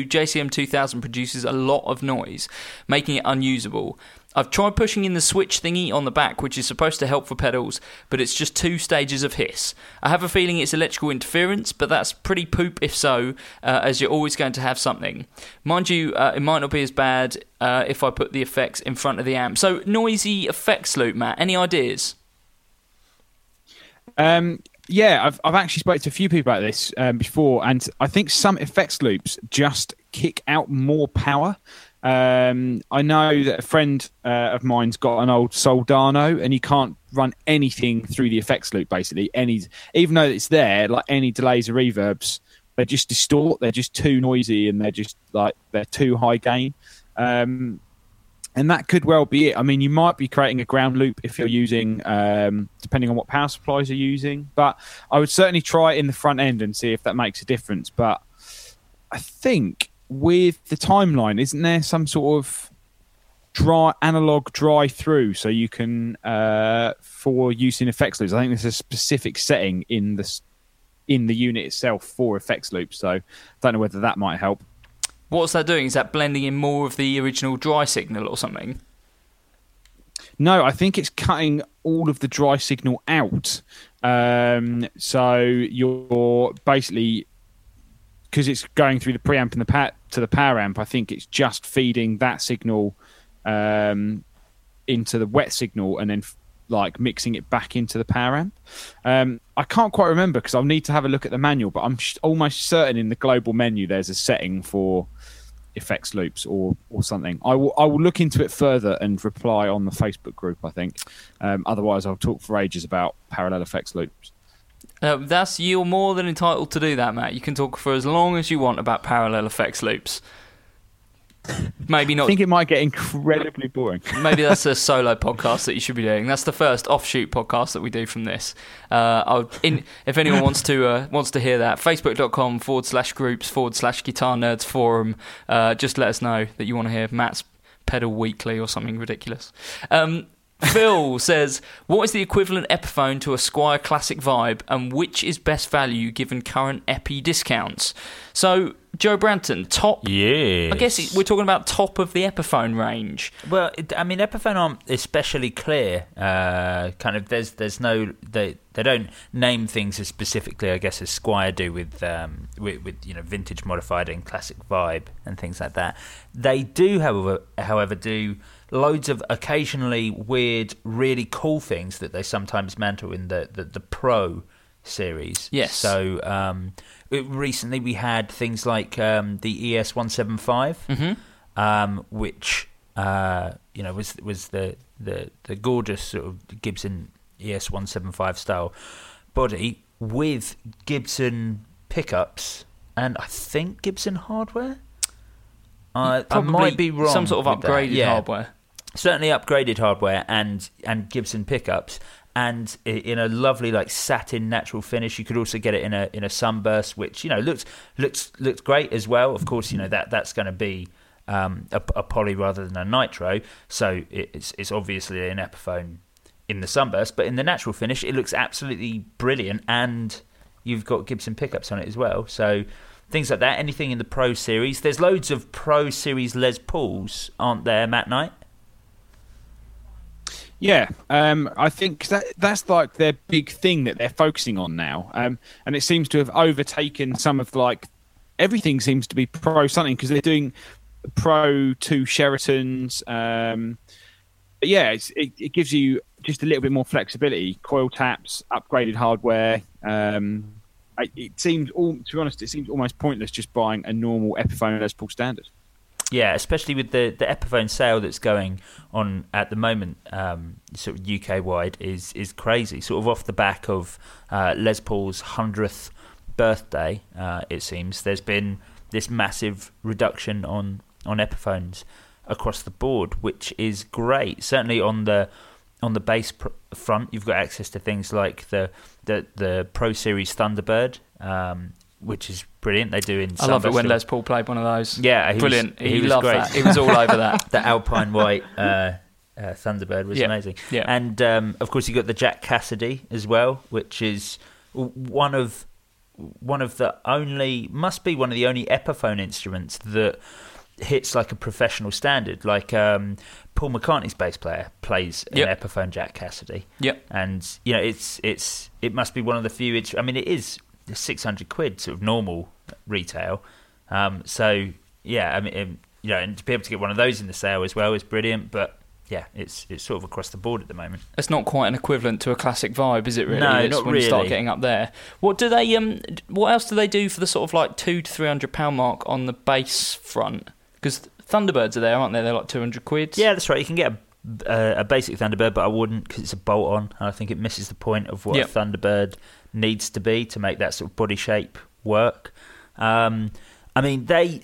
JCM 2000 produces a lot of noise, making it unusable. I've tried pushing in the switch thingy on the back, which is supposed to help for pedals, but it's just two stages of hiss. I have a feeling it's electrical interference, but that's pretty poop if so, uh, as you're always going to have something. Mind you, uh, it might not be as bad uh, if I put the effects in front of the amp. So, noisy effects loop, Matt. Any ideas? Um, yeah, I've I've actually spoke to a few people about this um, before, and I think some effects loops just kick out more power. Um, I know that a friend uh, of mine's got an old Soldano, and you can't run anything through the effects loop. Basically, any even though it's there, like any delays or reverbs, they just distort. They're just too noisy, and they're just like they're too high gain. Um, and that could well be it. I mean, you might be creating a ground loop if you're using, um, depending on what power supplies you're using. But I would certainly try it in the front end and see if that makes a difference. But I think with the timeline, isn't there some sort of dry analog dry through so you can uh, for use in effects loops? I think there's a specific setting in the in the unit itself for effects loops. So I don't know whether that might help. What's that doing? Is that blending in more of the original dry signal or something? No, I think it's cutting all of the dry signal out. Um, so you're basically because it's going through the preamp and the pa- to the power amp. I think it's just feeding that signal um, into the wet signal and then f- like mixing it back into the power amp. Um, I can't quite remember because I'll need to have a look at the manual, but I'm sh- almost certain in the global menu there's a setting for effects loops or or something. I will I will look into it further and reply on the Facebook group. I think. Um, otherwise, I'll talk for ages about parallel effects loops. Uh, that's you're more than entitled to do that, Matt. You can talk for as long as you want about parallel effects loops. Maybe not. I think it might get incredibly boring. Maybe that's a solo podcast that you should be doing. That's the first offshoot podcast that we do from this. Uh, in, if anyone wants to uh, wants to hear that, facebook.com forward slash groups forward slash guitar nerds forum. Uh, just let us know that you want to hear Matt's pedal weekly or something ridiculous. Um, Phil says, "What is the equivalent Epiphone to a Squier Classic Vibe, and which is best value given current Epi discounts?" So, Joe Branton, top. Yeah. I guess we're talking about top of the Epiphone range. Well, it, I mean, Epiphone aren't especially clear. Uh, kind of, there's there's no they they don't name things as specifically, I guess, as Squier do with um with, with you know vintage modified and classic vibe and things like that. They do, however, however, do loads of occasionally weird, really cool things that they sometimes mantle in the the, the Pro series. Yes. So um, it- recently we had things like um, the ES one seven five um, which uh, you know was was the, the the gorgeous sort of Gibson ES one seven five style body with Gibson pickups and I think Gibson hardware. Uh, I might be wrong. Some sort of upgraded Yeah. hardware. Certainly upgraded hardware and and Gibson pickups. And in a lovely like satin natural finish, you could also get it in a in a sunburst, which you know looks looks looks great as well. Of course, you know that that's going to be um, a, a poly rather than a nitro, so it's it's obviously an Epiphone in the sunburst, but in the natural finish, it looks absolutely brilliant, and you've got Gibson pickups on it as well. So things like that. Anything in the Pro Series, there's loads of Pro Series Les Pauls, aren't there, Matt Knight? Yeah, um, I think that that's like their big thing that they're focusing on now, um, and it seems to have overtaken some of like everything seems to be pro something because they're doing pro two Sheratons. Um, but yeah, it, it gives you just a little bit more flexibility. Coil taps, upgraded hardware. Um, it seems all to be honest, it seems almost pointless just buying a normal Epiphone Les Paul standard. Yeah, especially with the, the Epiphone sale that's going on at the moment, um, sort of UK wide, is is crazy. Sort of off the back of uh, Les Paul's hundredth birthday, uh, it seems there's been this massive reduction on on Epiphones across the board, which is great. Certainly on the on the base pr- front, you've got access to things like the the, the Pro Series Thunderbird, um, which is brilliant. They do in I love it when Les Paul played one of those. Yeah, he was- brilliant. he he was loved great. that. He was all over that. the Alpine White uh, uh, Thunderbird was Yeah, amazing. yeah. And um, of course, you got the Jack Casady as well, which is one of one of the only must be one of the only Epiphone instruments that hits like a professional standard. Like um, Paul McCartney's bass player plays an Yep. Epiphone Jack Casady. Yep. And you know, it's it's it must be one of the few. It's, I mean, it is six hundred quid sort of normal retail. Um, so yeah, I mean, um, you know, and to be able to get one of those in the sale as well is brilliant. But yeah, it's it's sort of across the board at the moment. It's not quite an equivalent to a classic vibe, is it? Really? No, it's not when you start getting up there. What do they? Um, what else do they do for the sort of like two to three hundred pound mark on the base front? Because Thunderbirds are there, aren't they? They're like two hundred quid. Yeah, that's right. You can get a, a, a basic Thunderbird, but I wouldn't because it's a bolt on. And I think it misses the point of what Yep. a Thunderbird needs to be to make that sort of body shape work. Um, I mean, they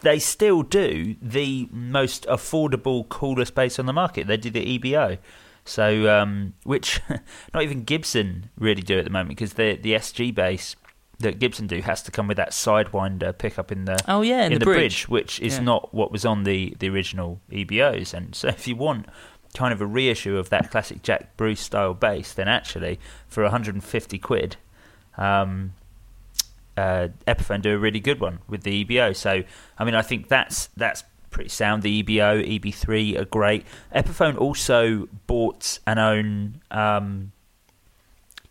they still do the most affordable, coolest bass on the market. They do the EBO. So, um, which not even Gibson really do at the moment because the the SG bass that Gibson do has to come with that sidewinder pickup in the Oh, yeah, in in the the bridge. which is Yeah. not what was on the, the original EBOs. And so, if you want kind of a reissue of that classic Jack Bruce style bass, then actually for 150 quid, um, uh, Epiphone do a really good one with the EBO. So, I mean, I think that's that's pretty sound. The EBO, EB3 are great. Epiphone also bought and own. Um,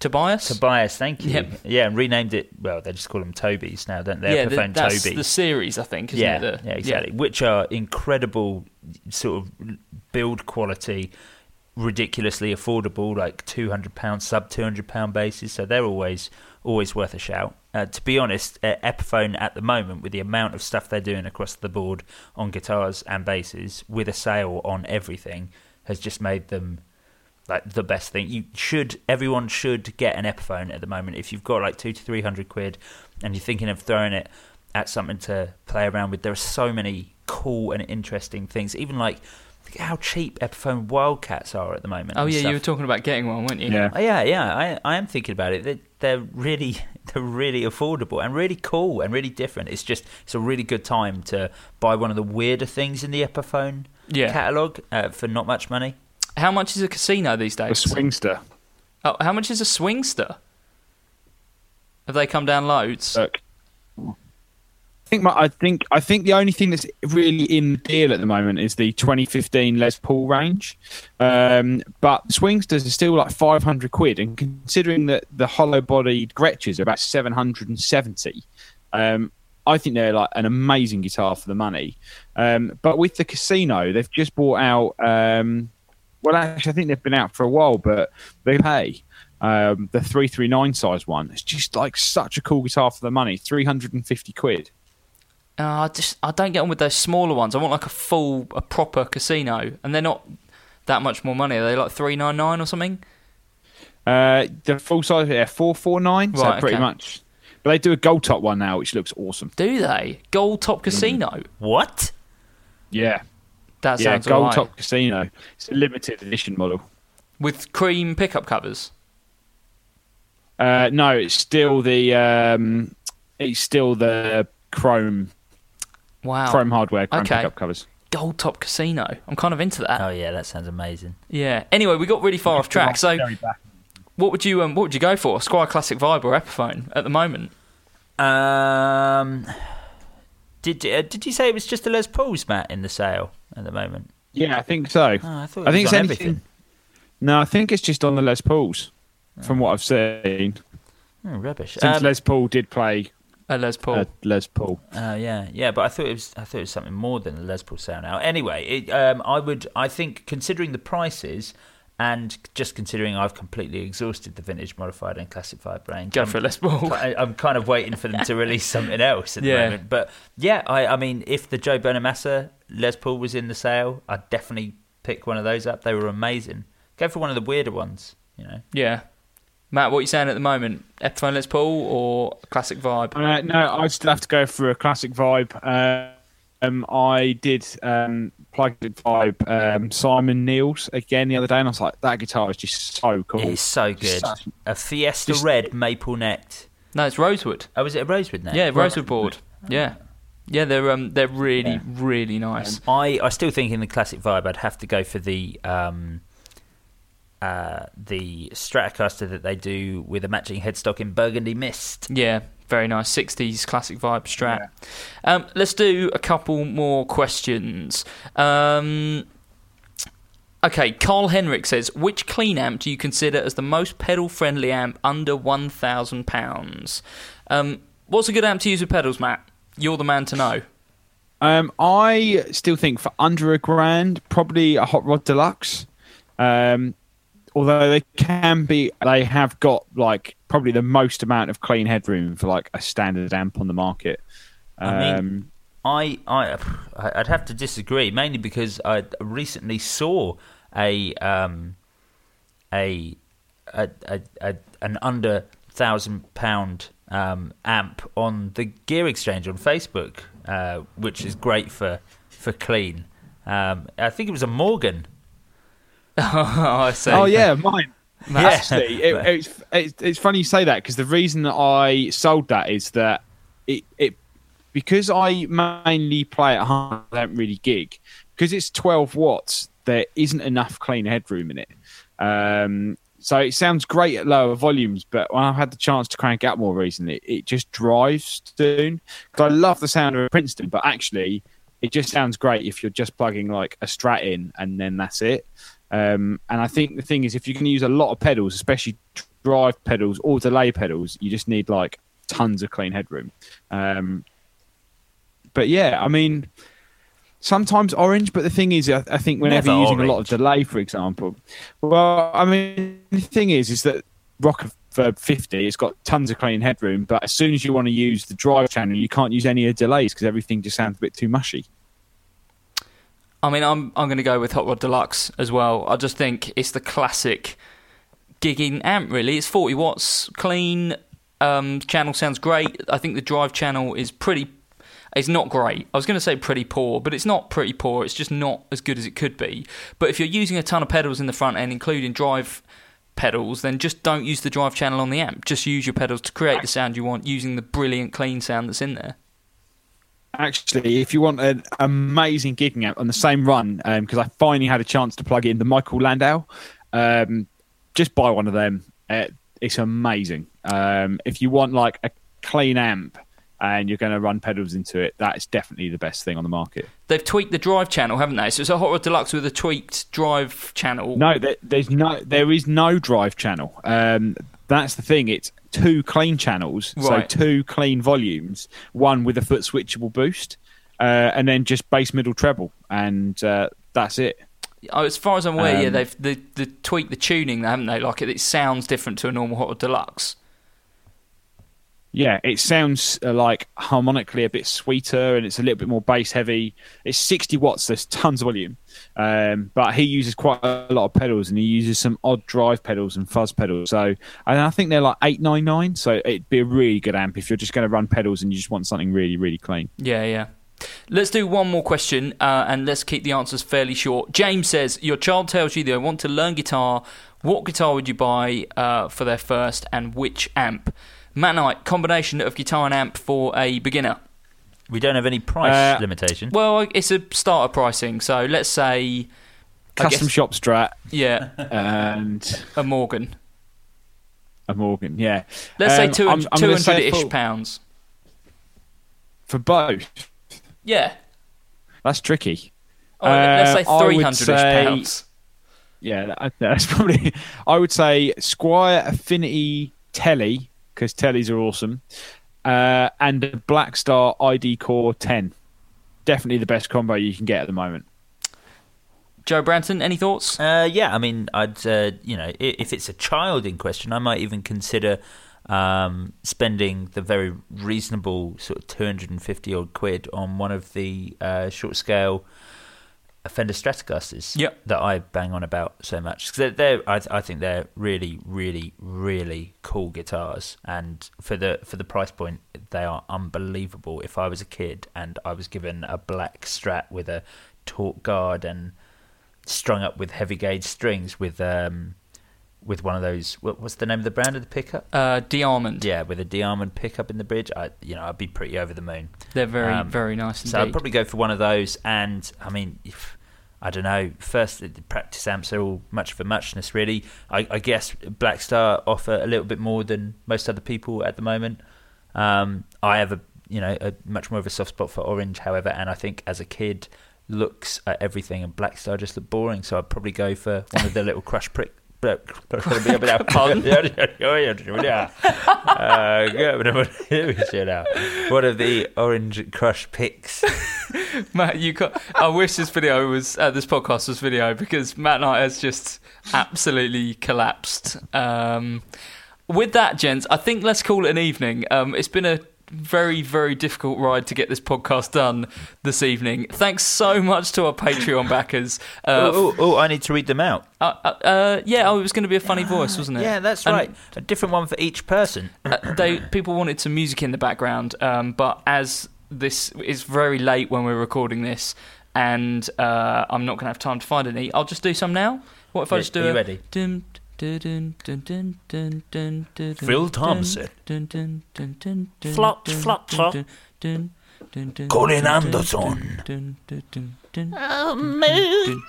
Tobias. Tobias, thank you. Yep. Yeah, and renamed it. Well, they just call them Tobies now, don't they? yeah, the, that's Toby. the series, I think. Isn't yeah, it? Yeah, exactly. Which are incredible, sort of build quality, ridiculously affordable, like two hundred pound, sub two hundred pound bases. So they're always always worth a shout. Uh, to be honest, uh, Epiphone at the moment, with the amount of stuff they're doing across the board on guitars and basses, with a sale on everything, has just made them like the best thing. You should everyone should get an Epiphone at the moment. If you've got like two to three hundred quid and you're thinking of throwing it at something to play around with, there are so many cool and interesting things. Even like look at how cheap Epiphone Wildcats are at the moment. Oh yeah, stuff. you were talking about getting one, weren't you? Yeah. Oh, yeah, yeah. I I am thinking about it. They're, they're really they're really affordable and really cool and really different. It's just it's a really good time to buy one of the weirder things in the Epiphone Yeah. catalog uh, for not much money. How much is a casino these days? A swingster. Oh, how much is a swingster? Have they come down loads? Look, I think my, I think I think the only thing that's really in the deal at the moment is the 2015 Les Paul range, um, but Swingsters are still like 500 quid, and considering that the hollow-bodied Gretsches are about 770, um, I think they're like an amazing guitar for the money. Um, but with the Casino, they've just bought out. Um, well, actually, I think they've been out for a while, but they pay um, the 339 size one. It's just like such a cool guitar for the money 350 quid. Uh, I just I don't get on with those smaller ones. I want like a full, a proper casino, and they're not that much more money. Are they like three nine nine or something? Uh, the full size, yeah, 449. so Right, pretty okay. much. But they do a gold top one now, which looks awesome. Do they? Gold top casino. What? Yeah. That yeah, sounds Gold alright. Top Casino. It's a limited edition model. with cream pickup covers. Uh, no, it's still the um, it's still the chrome Wow. chrome hardware, chrome Okay. pickup covers. Gold Top Casino. I'm kind of into that. Oh yeah, that sounds amazing. Yeah. Anyway, we got really far off track. So, what would you um, what would you go for? Squier Classic Vibe or Epiphone at the moment? Um, did uh, did you say it was just the Les Pauls, Matt, in the sale at the moment? Yeah, I think so. Oh, I thought it I think was it's on anything. everything. No, I think it's just on the Les Pauls, from what I've seen. Oh, rubbish. Since Um, Les Paul did play A Les Paul. uh, Les Paul. Uh, yeah, yeah, but I thought it was I thought it was something more than the Les Paul sale now. Anyway, it, um, I would I think considering the prices and just considering I've completely exhausted the vintage modified and classic vibe range. go I'm- for a Les Paul. I, I'm kind of waiting for them to release something else at the moment. But yeah, I, I mean, if the Joe Bonamassa Les Paul was in the sale, I'd definitely pick one of those up. They were amazing. Go for one of the weirder ones, you know. Yeah. Matt, what are you saying at the moment? Epiphone Les Paul or Classic Vibe? Uh, no, I'd still have to go for a classic vibe. Uh, um, I did um, plug it vibe um, Simon Neils again the other day, and I was like, that guitar is just so cool. It's so good. Such- A Fiesta Just- Red maple necked. No, it's Rosewood. Oh, was it a rosewood now? Yeah, Rosewood board. Yeah. Yeah, they're um they're really Yeah. really nice. I, I still think in the classic vibe, I'd have to go for the um, uh, the Stratocaster that they do with a matching headstock in Burgundy Mist. Yeah, very nice. 60s classic vibe strat. Um, let's do a couple more questions. Um, okay, Carl Henrik says, which clean amp do you consider as the most pedal friendly amp under £1,000? Um, what's a good amp to use with pedals, Matt? You're the man to know. Um, I still think for under a grand, probably a Hot Rod Deluxe. Um, although they can be, they have got like probably the most amount of clean headroom for like a standard amp on the market. I mean- Um, I, I, I'd have to disagree, mainly because I recently saw a, um, a, a, a, a an under thousand pound um, amp on the Gear Exchange on Facebook, uh, which is great for for clean. Um, I think it was a Morgan. oh, I see. oh yeah, mine. Actually, it, it's, it's it's funny you say that because the reason that I sold that is that it it because I mainly play at home, I don't really gig because it's 12 watts. There isn't enough clean headroom in it. Um, so it sounds great at lower volumes, but when I've had the chance to crank out more recently, it just drives soon. Because I love the sound of a Princeton, but actually, it just sounds great if you're just plugging like a Strat in and then that's it. Um, and I think the thing is, if you can use a lot of pedals, especially drive pedals or delay pedals, you just need like tons of clean headroom. Um, but yeah, I mean, sometimes orange. But the thing is, I, I think whenever Never you're using a lot of delay, for example, well, I mean, the thing is, is that Rock for 50, it's got tons of clean headroom. But as soon as you want to use the drive channel, you can't use any of the delays because everything just sounds a bit too mushy. I mean, I'm I'm going to go with Hot Rod Deluxe as well. I just think it's the classic gigging amp. Really, it's 40 watts, clean. Um, channel sounds great. I think the drive channel is pretty. It's not great. I was going to say pretty poor, but it's not pretty poor. It's just not as good as it could be. But if you're using a ton of pedals in the front end, including drive pedals, then just don't use the drive channel on the amp. Just use your pedals to create the sound you want using the brilliant clean sound that's in there. Actually, if you want an amazing gigging amp on the same run, because I finally had a chance to plug in the Michael Landau, um, just buy one of them. Uh, it's amazing. Um, if you want like a clean amp and you're going to run pedals into it, that is definitely the best thing on the market. They've tweaked the drive channel, haven't they? So it's a Hot Rod Deluxe with a tweaked drive channel. No, there, there's no, there is no drive channel. Um, that's the thing. It's two clean channels, Right. so two clean volumes, one with a foot switchable boost, uh, and then just bass, middle, treble, and uh, that's it. Oh, as far as I'm aware, yeah, Um, they've they, they tweaked the tuning, haven't they? Like it, it sounds different to a normal Hot Rod Deluxe. Yeah, it sounds uh, like harmonically a bit sweeter and it's a little bit more bass heavy. It's 60 watts, there's tons of volume. Um, but he uses quite a lot of pedals and he uses some odd drive pedals and fuzz pedals. So and I think they're like 899. So it'd be a really good amp if you're just going to run pedals and you just want something really, really clean. Yeah, yeah. Let's do one more question, uh, and let's keep the answers fairly short. James says, "Your child tells you they want to learn guitar. What guitar would you buy uh, for their first, and which amp?" Matt Knight, combination of guitar and amp for a beginner. We don't have any price Uh, limitation. Well, it's a starter pricing, so let's say, Custom guess- shop Strat yeah, and a Morgan. a Morgan. Yeah. Let's Um, say I'm- 200 I'm gonna say 200 ish full- pounds. for both. Yeah. That's tricky. Oh, let's say Uh, I would 300 ish say- pounds. Yeah, that- that's probably. I would say Squier Affinity Telly because Tellys are awesome, uh, and the Blackstar ID Core 10. Definitely the best combo you can get at the moment. Joe Branton, any thoughts? Uh, yeah, I mean, I'd uh, you know, if it's a child in question, I might even consider um, spending the very reasonable sort of two hundred and fifty odd quid on one of the uh, short scale Fender Stratocasters Yep. that I bang on about so much because they're, they're I, I think they're really, really, really cool guitars, and for the for the price point, they are unbelievable. If I was a kid and I was given a black Strat with a tort guard and strung up with heavy gauge strings with um with one of those what, what's the name of the brand of the pickup? Uh, Diamond. yeah with a diamond pickup in the bridge. I you know i'd be pretty over the moon. They're very, Um, very nice so i'd probably go for one of those. And i mean if i don't know first the practice amps are all much a muchness really. I, I guess black star offer a little bit more than most other people at the moment. Um, i have a you know a much more of a soft spot for orange however and i think as a kid looks at everything and black star just look boring. So i'd probably go for one of the little crush prick One of the orange crush Pix. Matt, you got. I wish this video was uh, this podcast was video because Matt Knight has just absolutely collapsed. Um, with that, gents, I think let's call it an evening. Um, it's been a very, very difficult ride to get this podcast done this evening. Thanks so much to our Patreon backers. Uh, oh, oh, I need to read them out. uh, uh, uh, yeah, oh, it was going to be a funny voice, wasn't it? Yeah, that's And- right. A different one for each person. uh, they people wanted some music in the background, um, but as this is very late when we're recording this, and uh, I'm not going to have time to find any, I'll just do some now. What if I just do are you a ready? dun, Phil Thompson. Flot, Flot, Colin Anderson. Oh, Moo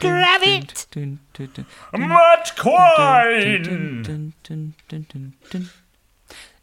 Matt Quine.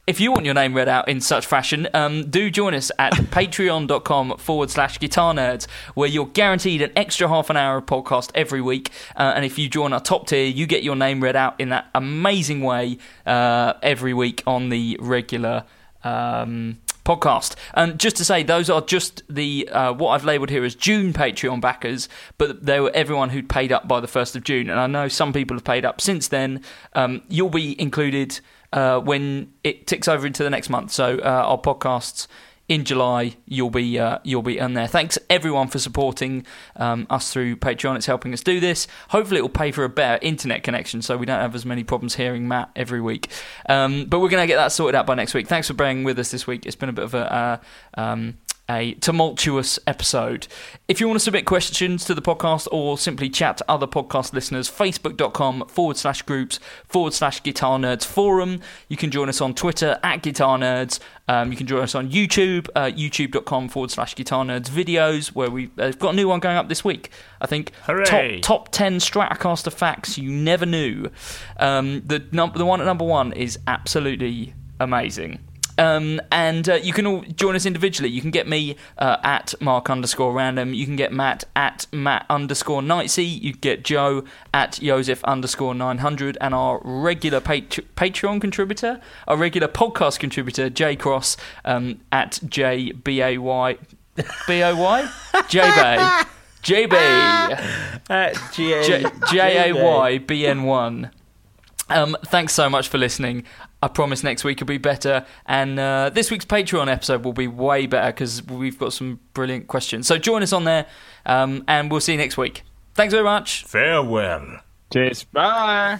If you want your name read out in such fashion, um, do join us at patreon.com forward slash guitar nerds, where you're guaranteed an extra half an hour of podcast every week. Uh, and if you join our top tier, you get your name read out in that amazing way uh, every week on the regular um, podcast. And just to say, those are just the uh, what I've labelled here as June Patreon backers, but they were everyone who'd paid up by the first of June. And I know some people have paid up since then. Um, you'll be included uh, when it ticks over into the next month. So uh, our podcasts. In July, you'll be uh, you'll be on there. Thanks everyone for supporting um, us through Patreon. It's helping us do this. Hopefully, it will pay for a better internet connection, so we don't have as many problems hearing Matt every week. Um, but we're going to get that sorted out by next week. Thanks for bearing with us this week. It's been a bit of a uh, um, a tumultuous episode. If you want to submit questions to the podcast or simply chat to other podcast listeners, facebook.com forward slash groups forward slash guitar nerds forum. You can join us on Twitter at guitar nerds. Um, you can join us on YouTube, uh, youtube.com forward slash guitar nerds videos, where we've uh, got a new one going up this week. I think Hooray. top top 10 Stratocaster facts you never knew. Um, the, num- the one at number one is absolutely amazing. Um, and uh, you can all join us individually. You can get me uh, at Mark underscore random. You can get Matt at Matt underscore Nightsea. You can get Joe at Joseph underscore 900. And our regular pat- Patreon contributor, our regular podcast contributor, J Cross um, at J B A Y B O Y? J Bay. J B. J J A Y B N 1. Um, thanks so much for listening. I promise next week will be better, and uh, this week's Patreon episode will be way better because we've got some brilliant questions. So join us on there, um, and we'll see you next week. Thanks very much. Farewell. Cheers. Bye.